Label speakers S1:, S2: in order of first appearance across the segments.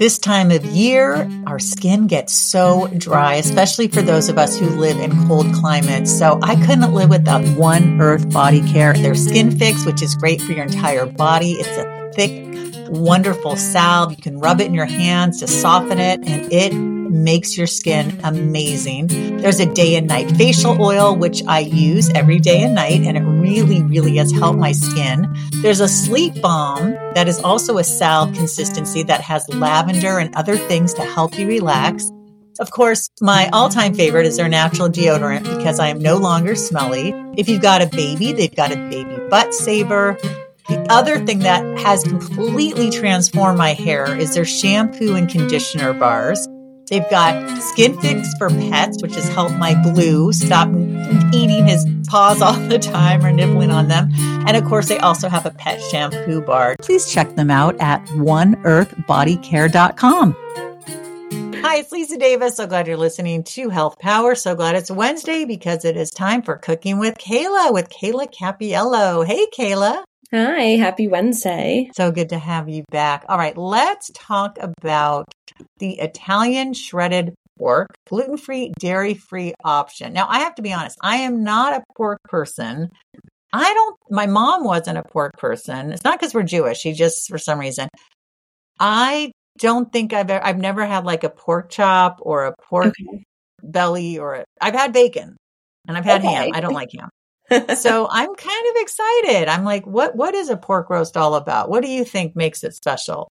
S1: This time of year, our skin gets so dry, especially for those of us who live in cold climates. So I couldn't live without One Earth Body Care. Their Skin Fix, which is great for your entire body. It's a thick, wonderful salve. You can rub it in your hands to soften it, and it makes your skin amazing. There's a day and night facial oil, which I use every day and night, and it really, really has helped my skin. There's a sleep balm that is also a salve consistency that has lavender and other things to help you relax. Of course, my all time favorite is their natural deodorant because I am no longer smelly. If you've got a baby, they've got a baby butt saver. The other thing that has completely transformed my hair is their shampoo and conditioner bars. They've got Skin Fix for pets, which has helped my blue stop eating his paws all the time or nibbling on them. And of course, they also have a pet shampoo bar. Please check them out at oneearthbodycare.com. Hi, it's Lisa Davis. So glad you're listening to Health Power. So glad it's Wednesday because it is time for Cooking with Kayla with Kayla Cappiello. Hey, Kayla.
S2: Hi, happy Wednesday.
S1: So good to have you back. All right, let's talk about the Italian shredded pork, gluten free, dairy free option. Now, I have to be honest, I am not a pork person. I don't, my mom wasn't a pork person. It's not because we're Jewish. She just, for some reason, I don't think I've ever, I've never had like a pork chop or a pork okay. belly or i I've had bacon and I've had okay. ham. I don't like ham. So I'm kind of excited. I'm like, what what is a pork roast all about? What do you think makes it special?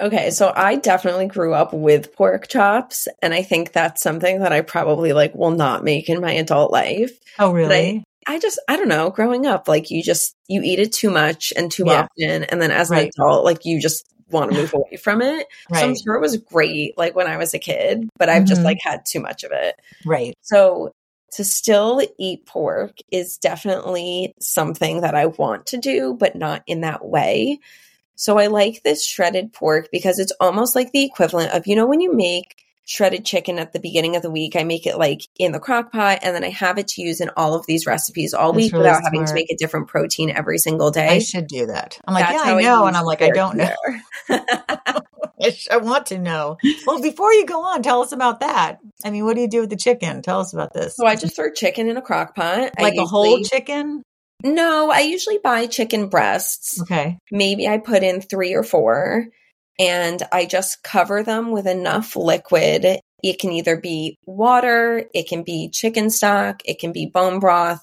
S2: Okay, so I definitely grew up with pork chops, and I think that's something that I probably like will not make in my adult life.
S1: Oh, really?
S2: I, I, just I don't know. Growing up, like you just you eat it too much and too yeah. often, and then as an adult, like you just want to move away from it. Right. So I'm sure it was great, like when I was a kid, but I've mm-hmm. just like had too much of it.
S1: Right.
S2: So to still eat pork is definitely something that I want to do, but not in that way. So I like this shredded pork because it's almost like the equivalent of, you know, when you make shredded chicken at the beginning of the week, I make it like in the crock pot and then I have it to use in all of these recipes all That's week really without smart. having to make a different protein every single day. I
S1: should do that. I'm like, That's yeah, I know. I and I'm like, I don't know. I want to know. Well, before you go on, tell us about that. I mean, what do you do with the chicken? Tell us about this.
S2: So I just throw chicken in a crock pot.
S1: Like usually, a whole chicken?
S2: No, I usually buy chicken breasts.
S1: Okay.
S2: Maybe I put in three or four and I just cover them with enough liquid. It can either be water, it can be chicken stock, it can be bone broth,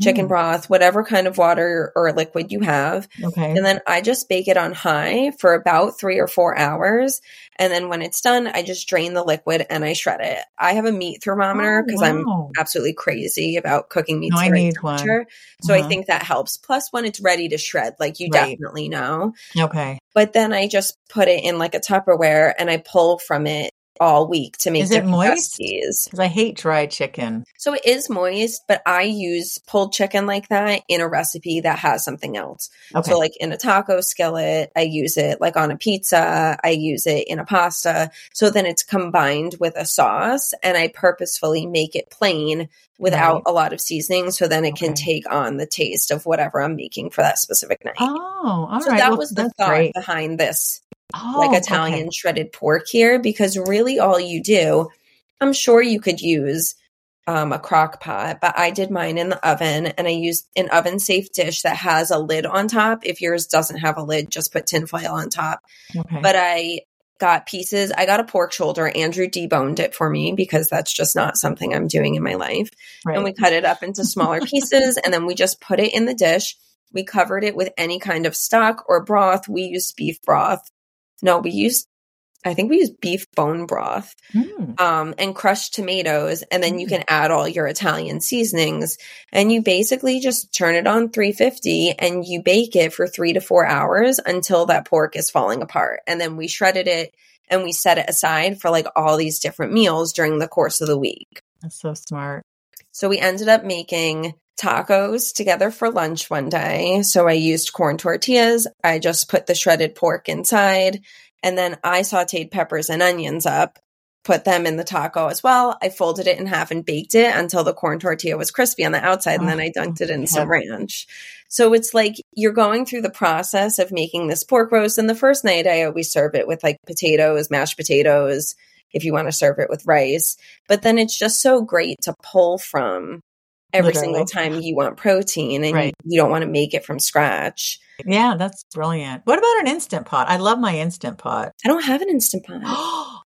S2: chicken mm. broth, whatever kind of water or liquid you have.
S1: Okay.
S2: And then I just bake it on high for about three or four hours. And then when it's done, I just drain the liquid and I shred it. I have a meat thermometer because oh, wow. I'm absolutely crazy about cooking meat.
S1: No, I need one. So
S2: uh-huh. I think that helps. Plus, when it's ready to shred, like you right. definitely know.
S1: Okay.
S2: But then I just put it in like a Tupperware and I pull from it all week to make
S1: is it moist because i hate dry chicken
S2: so it is moist but i use pulled chicken like that in a recipe that has something else okay. so like in a taco skillet i use it like on a pizza i use it in a pasta so then it's combined with a sauce and i purposefully make it plain without right. a lot of seasoning so then it okay. can take on the taste of whatever i'm making for that specific night
S1: oh all
S2: so
S1: right.
S2: that well, was the thought great. behind this oh, like Italian okay. shredded pork here because really all you do, I'm sure you could use um, a crock pot, but I did mine in the oven and I used an oven safe dish that has a lid on top. If yours doesn't have a lid, just put tinfoil on top. Okay. But I got pieces. I got a pork shoulder. Andrew deboned it for me because that's just not something I'm doing in my life. Right. And we cut it up into smaller pieces and then we just put it in the dish. We covered it with any kind of stock or broth. We used beef broth. No, we used I think we use beef bone broth mm. um, and crushed tomatoes, and then you hmm. can add all your Italian seasonings, and you basically just turn it on 350 and you bake it for three to four hours until that pork is falling apart, and then we shredded it and we set it aside for like all these different meals during the course of the week.
S1: That's so smart.
S2: So we ended up making tacos together for lunch one day. So I used corn tortillas. I just put the shredded pork inside and then I sauteed peppers and onions up. put them in the taco as well. I folded it in half and baked it until the corn tortilla was crispy on the outside, oh, and then I dunked it in some ranch. So it's like you're going through the process of making this pork roast. And the first night, I always serve it with like potatoes, mashed potatoes, if you want to serve it with rice. But then it's just so great to pull from every Literally. single time you want protein and right. you, don't want to make it from scratch.
S1: Yeah, that's brilliant. What about an instant pot? I love my instant pot.
S2: I don't have an instant pot.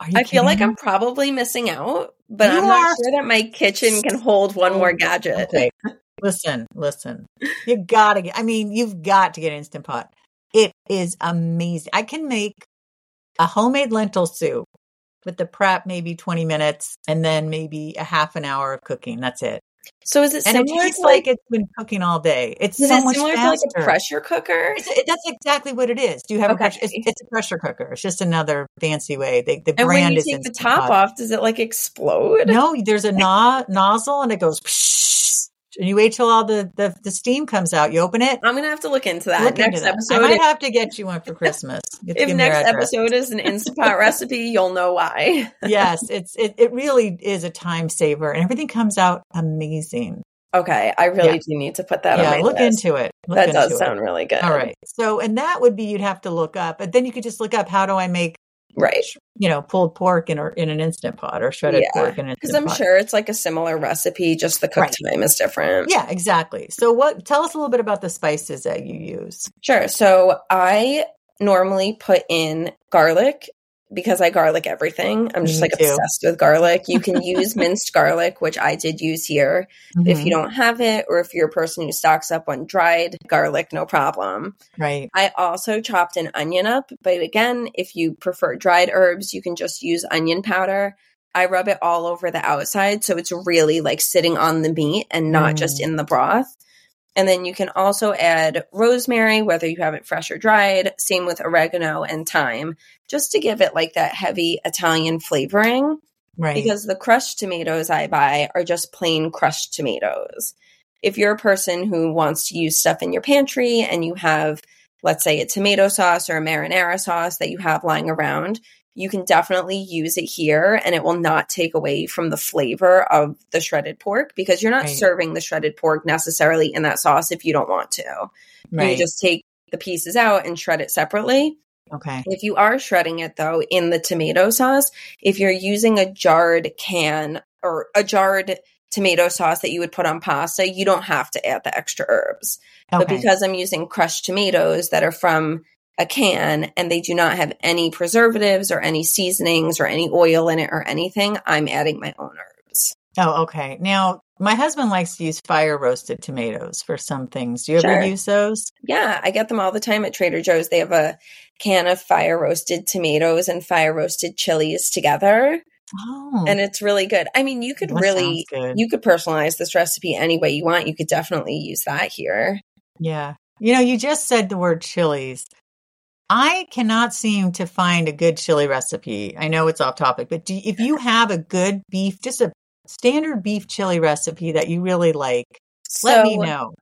S2: I feel like me? I'm probably missing out, but you I'm not sure that my kitchen can hold one more gadget. Okay.
S1: listen, listen. You gotta get, I mean, you've got to get Instant Pot. It is amazing. I can make a homemade lentil soup with the prep, maybe 20 minutes, and then maybe a half an hour of cooking. That's it.
S2: So is it
S1: and
S2: similar?
S1: it tastes like, like, it's been cooking all day. It's so it much similar faster.
S2: to like a pressure cooker.
S1: It, that's exactly what it is. Do you have okay. a pressure? It's, it's, a pressure cooker. It's just another fancy way. They, the
S2: and
S1: brand
S2: when you
S1: is
S2: take the top off. Does it like explode?
S1: No, there's a no- nozzle and it goes. Psh, and you wait till all the, the, the steam comes out. You open it.
S2: I'm gonna have to look into that look next into that. episode. I
S1: might have to get you one for Christmas.
S2: if next episode is an instant pot recipe, you'll know why.
S1: yes, it's it, it really is a time saver, and everything comes out amazing.
S2: Okay, I really yeah. do need to put that yeah,
S1: look
S2: list.
S1: into it. Look
S2: that
S1: into
S2: does sound really good.
S1: All right. So, and that would be you'd have to look up, but then you could just look up how do I make
S2: right.
S1: you know pulled pork in or in an instant pot or shredded yeah, pork in an
S2: because i'm
S1: pot.
S2: sure it's like a similar recipe just the cook right. time is different.
S1: Yeah exactly. So what tell us a little bit about the spices that you use.
S2: Sure. So i normally put in garlic because I garlic everything. I'm just Me like too. obsessed with garlic. You can use minced garlic, which I did use here. Mm-hmm. If you mm-hmm. don't have it, or if you're a person who stocks up on dried garlic, no problem.
S1: Right.
S2: I also chopped an onion up, but again, if you prefer dried herbs, you can just use onion powder. I rub it all over the outside so it's really like sitting on the meat and not mm. just in the broth. And then you can also add rosemary, whether you have it fresh or dried. Same with oregano and thyme, just to give it like that heavy Italian flavoring.
S1: Right.
S2: Because the crushed tomatoes I buy are just plain crushed tomatoes. If you're a person who wants to use stuff in your pantry and you have, let's say, a tomato sauce or a marinara sauce that you have lying around, you can definitely use it here and it will not take away from the flavor of the shredded pork because you're not right. serving the shredded pork necessarily in that sauce if you don't want to. Right. You just take the pieces out and shred it separately.
S1: Okay.
S2: If you are shredding it though in the tomato sauce, if you're using a jarred can or a jarred tomato sauce that you would put on pasta, you don't have to add the extra herbs. Okay. But because I'm using crushed tomatoes that are from a can and they do not have any preservatives or any seasonings or any oil in it or anything, I'm adding my own herbs.
S1: Oh, okay. Now, my husband likes to use fire roasted tomatoes for some things. Do you sure. ever use those?
S2: Yeah, I get them all the time at Trader Joe's. They have a can of fire roasted tomatoes and fire roasted chilies together.
S1: Oh.
S2: And it's really good. I mean, you could that really you could personalize this recipe any way you want. You could definitely use that here.
S1: Yeah. You know, you just said the word chilies. I cannot seem to find a good chili recipe. I know it's off topic, but do, if you have a good beef, just a standard beef chili recipe that you really like, so, let me know.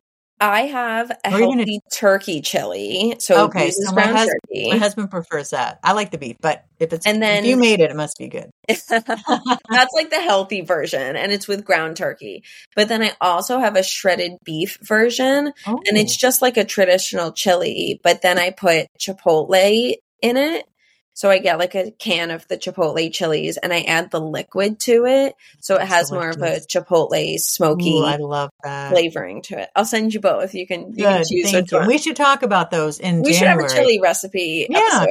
S2: I have a or healthy a, turkey chili. So
S1: okay, so my, hus- my, husband prefers that. I like the beef, but if it's and then if you made it, it must be good.
S2: that's like the healthy version, and it's with ground turkey. But then I also have a shredded beef version, oh. and it's oh. just like a traditional chili. But then I put chipotle in it, so I get like a can of the chipotle chilies and I add the liquid to it. So it has more of a chipotle smoky
S1: Ooh, I love that.
S2: flavoring to it. I'll send you both. You can, you can choose
S1: Thank you. We should talk about those in we
S2: January. should have a chili recipe.
S1: Yeah,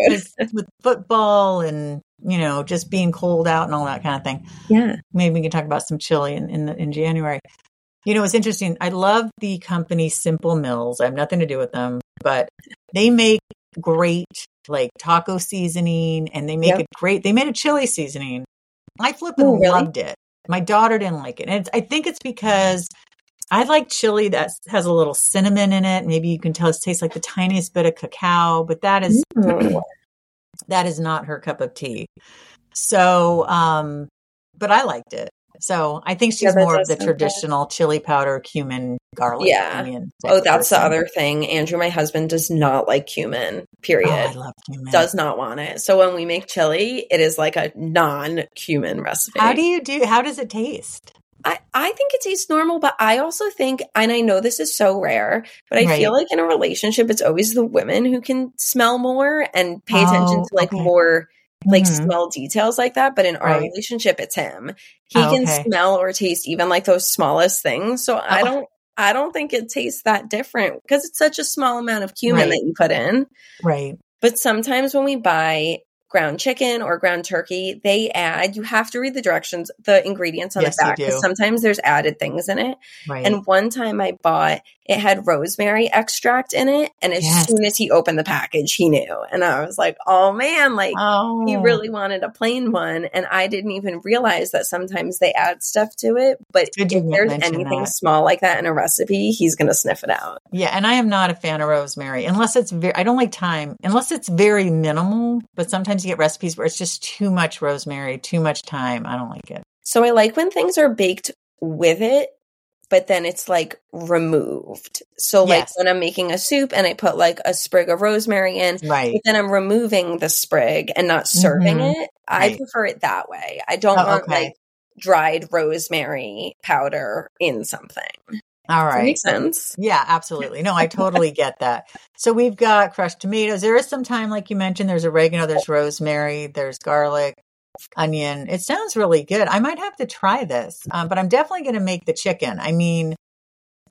S1: with football and you know just being cold out and all that kind of thing.
S2: Yeah,
S1: maybe we can talk about some chili in in, in January. You know, it's interesting. I love the company Simple Mills. I have nothing to do with them, but they make great like taco seasoning and they make yep. it great. They made a chili seasoning. I flipping oh, really? loved it. My daughter didn't like it. And I think it's because I like chili that has a little cinnamon in it. Maybe you can tell it tastes like the tiniest bit of cacao, but that is mm. that is not her cup of tea. So, um, but I liked it. So I think she's
S2: Yeah,
S1: more of the
S2: sound good.
S1: traditional chili powder, cumin, garlic,
S2: Yeah.
S1: onion.
S2: Oh, that's the other thing. Andrew, my husband, does not like cumin, period.
S1: Oh, I love cumin.
S2: does not want it. So when we make chili, it is like a non cumin recipe.
S1: How do you do? How does it taste?
S2: I, I think it tastes normal, but I also think, and I know this is so rare, but I feel like in a relationship, it's always the women who can smell more and pay attention
S1: Oh,
S2: to like
S1: okay.
S2: more like
S1: Mhm.
S2: smell details like that. But in our
S1: Right.
S2: relationship, it's him. He
S1: Oh,
S2: can
S1: okay.
S2: smell or taste even like those smallest things. So I
S1: Oh.
S2: don't. I don't think it tastes that different because it's such a small amount of cumin
S1: Right.
S2: that you put in.
S1: Right.
S2: But sometimes when we buy ground chicken or ground turkey, they add, you have to read the directions, the ingredients on
S1: Yes,
S2: the
S1: back.
S2: back. 'cause
S1: do.
S2: Sometimes there's added things in it.
S1: Right.
S2: And one time I bought, it had rosemary extract in it. And as
S1: Yes.
S2: soon as he opened the package, he knew. And I was like, oh man, like
S1: oh,
S2: he really wanted a plain one. And I didn't even realize that sometimes they add stuff to it. But if there's anything
S1: that.
S2: small like that in a recipe, he's going to sniff it out.
S1: Yeah, and I am not a fan of rosemary unless it's very. I don't like thyme unless it's very minimal. But sometimes you get recipes where it's just too much rosemary, too much thyme. I don't like it.
S2: So I like when things are baked with it, but then it's like removed. So like
S1: Yes.
S2: when I'm making a soup and I put like a sprig of rosemary in,
S1: Right.
S2: but then I'm removing the sprig and not serving
S1: Mhm.
S2: it. I
S1: Right.
S2: prefer it that way. I don't
S1: Oh,
S2: want
S1: okay.
S2: like dried rosemary powder in something.
S1: All
S2: that
S1: right.
S2: sense?
S1: Yeah, absolutely. No, I totally get that. So we've got crushed tomatoes. There is some thyme, like you mentioned, there's oregano, there's rosemary, there's garlic, onion. It sounds really good. I might have to try this, um, but I'm definitely going to make the chicken. I mean,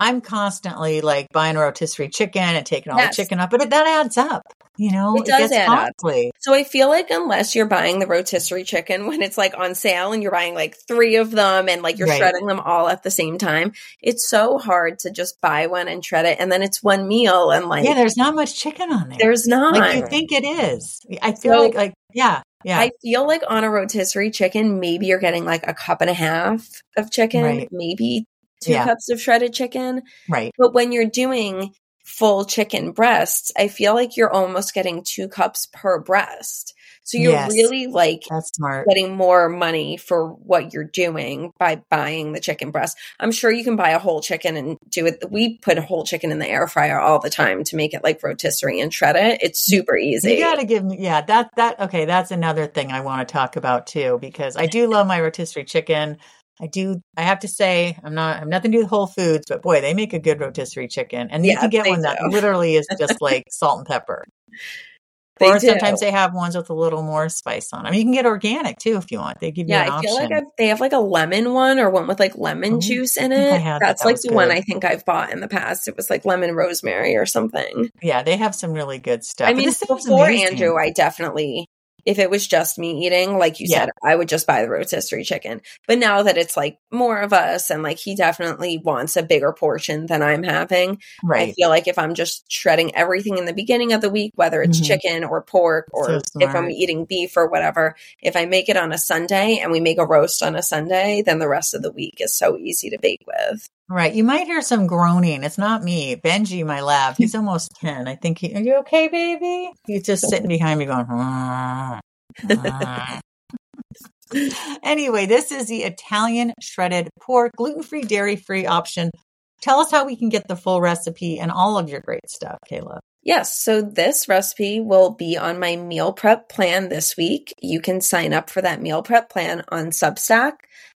S1: I'm constantly like buying a rotisserie chicken and taking all
S2: Yes.
S1: the chicken up, but it, that adds up. You know,
S2: It does
S1: gets
S2: add up. So I feel like unless you're buying the rotisserie chicken when it's like on sale and you're buying like three of them and like you're
S1: Right.
S2: shredding them all at the same time, it's so hard to just buy one and shred it and then it's one meal and like
S1: Yeah, there's not much chicken on there.
S2: there's not.
S1: like you think it is. I feel
S2: So-
S1: like, like, yeah, yeah.
S2: I feel like on a rotisserie chicken, maybe you're getting like a cup and a half of chicken,
S1: Right.
S2: maybe two
S1: Yeah.
S2: cups of shredded chicken.
S1: right.
S2: But when you're doing full chicken breasts, I feel like you're almost getting two cups per breast. So you're
S1: Yes.
S2: really like
S1: That's smart.
S2: getting more money for what you're doing by buying the chicken breast. I'm sure you can buy a whole chicken and do it. We put a whole chicken in the air fryer all the time to make it like rotisserie and shred it. It's super easy.
S1: You got to give me, yeah, that, that, okay, that's another thing I want to talk about too, because I do love my rotisserie chicken. I do, I have to say, I'm not, I have nothing to do with Whole Foods, but boy, they make a good rotisserie chicken. And you can get one that literally is just like salt and pepper.
S2: They
S1: or
S2: do.
S1: sometimes they have ones with a little more spice on. I mean, you can get organic too if you want. They give you
S2: yeah, I
S1: option.
S2: feel like I've, they have like a lemon one or one with like lemon
S1: Oh,
S2: juice in it. That's
S1: That
S2: like
S1: was
S2: the one. I think I've bought in the past. It was like lemon rosemary or something.
S1: yeah, they have some really good stuff.
S2: I mean, before
S1: amazing.
S2: Andrew, I definitely, if it was just me eating, like you
S1: Yeah.
S2: said, I would just buy the rotisserie chicken. But now that it's like more of us and like he definitely wants a bigger portion than I'm having,
S1: right.
S2: I feel like if I'm just shredding everything in the beginning of the week, whether it's
S1: Mhm.
S2: chicken or pork or
S1: So
S2: if I'm eating beef or whatever, if I make it on a Sunday and we make a roast on a Sunday, then the rest of the week is so easy to bake with.
S1: Right. You might hear some groaning. It's not me. Benji, my lab, he's almost 10. I think he, are you okay, baby? He's just sitting behind me going, anyway, this is the Italian shredded pork, gluten free, dairy free option. Tell us how we can get the full recipe and all of your great stuff, Kayla.
S2: Yes, so this recipe will be on my meal prep plan this week. You can sign up for that meal prep plan on Substack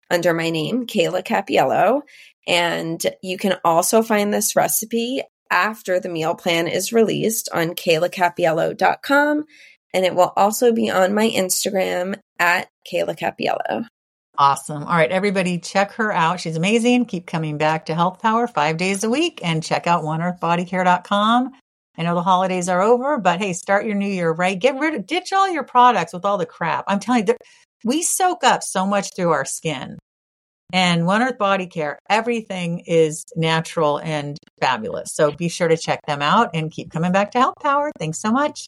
S2: under my name, Kayla Cappiello. And you can also find this recipe after the meal plan is released on kaylacappiello.com. And it will also be on my Instagram at Kayla Cappiello.
S1: Awesome. All right, everybody, check her out. She's amazing. Keep coming back to Health Power five days a week and check out oneearthbodycare.com. I know the holidays are over, but hey, start your new year right. Get rid of, ditch all your products with all the crap. I'm telling you, we soak up so much through our skin. And One Earth Body Care, everything is natural and fabulous. So be sure to check them out and keep coming back to Health Power. Thanks so much.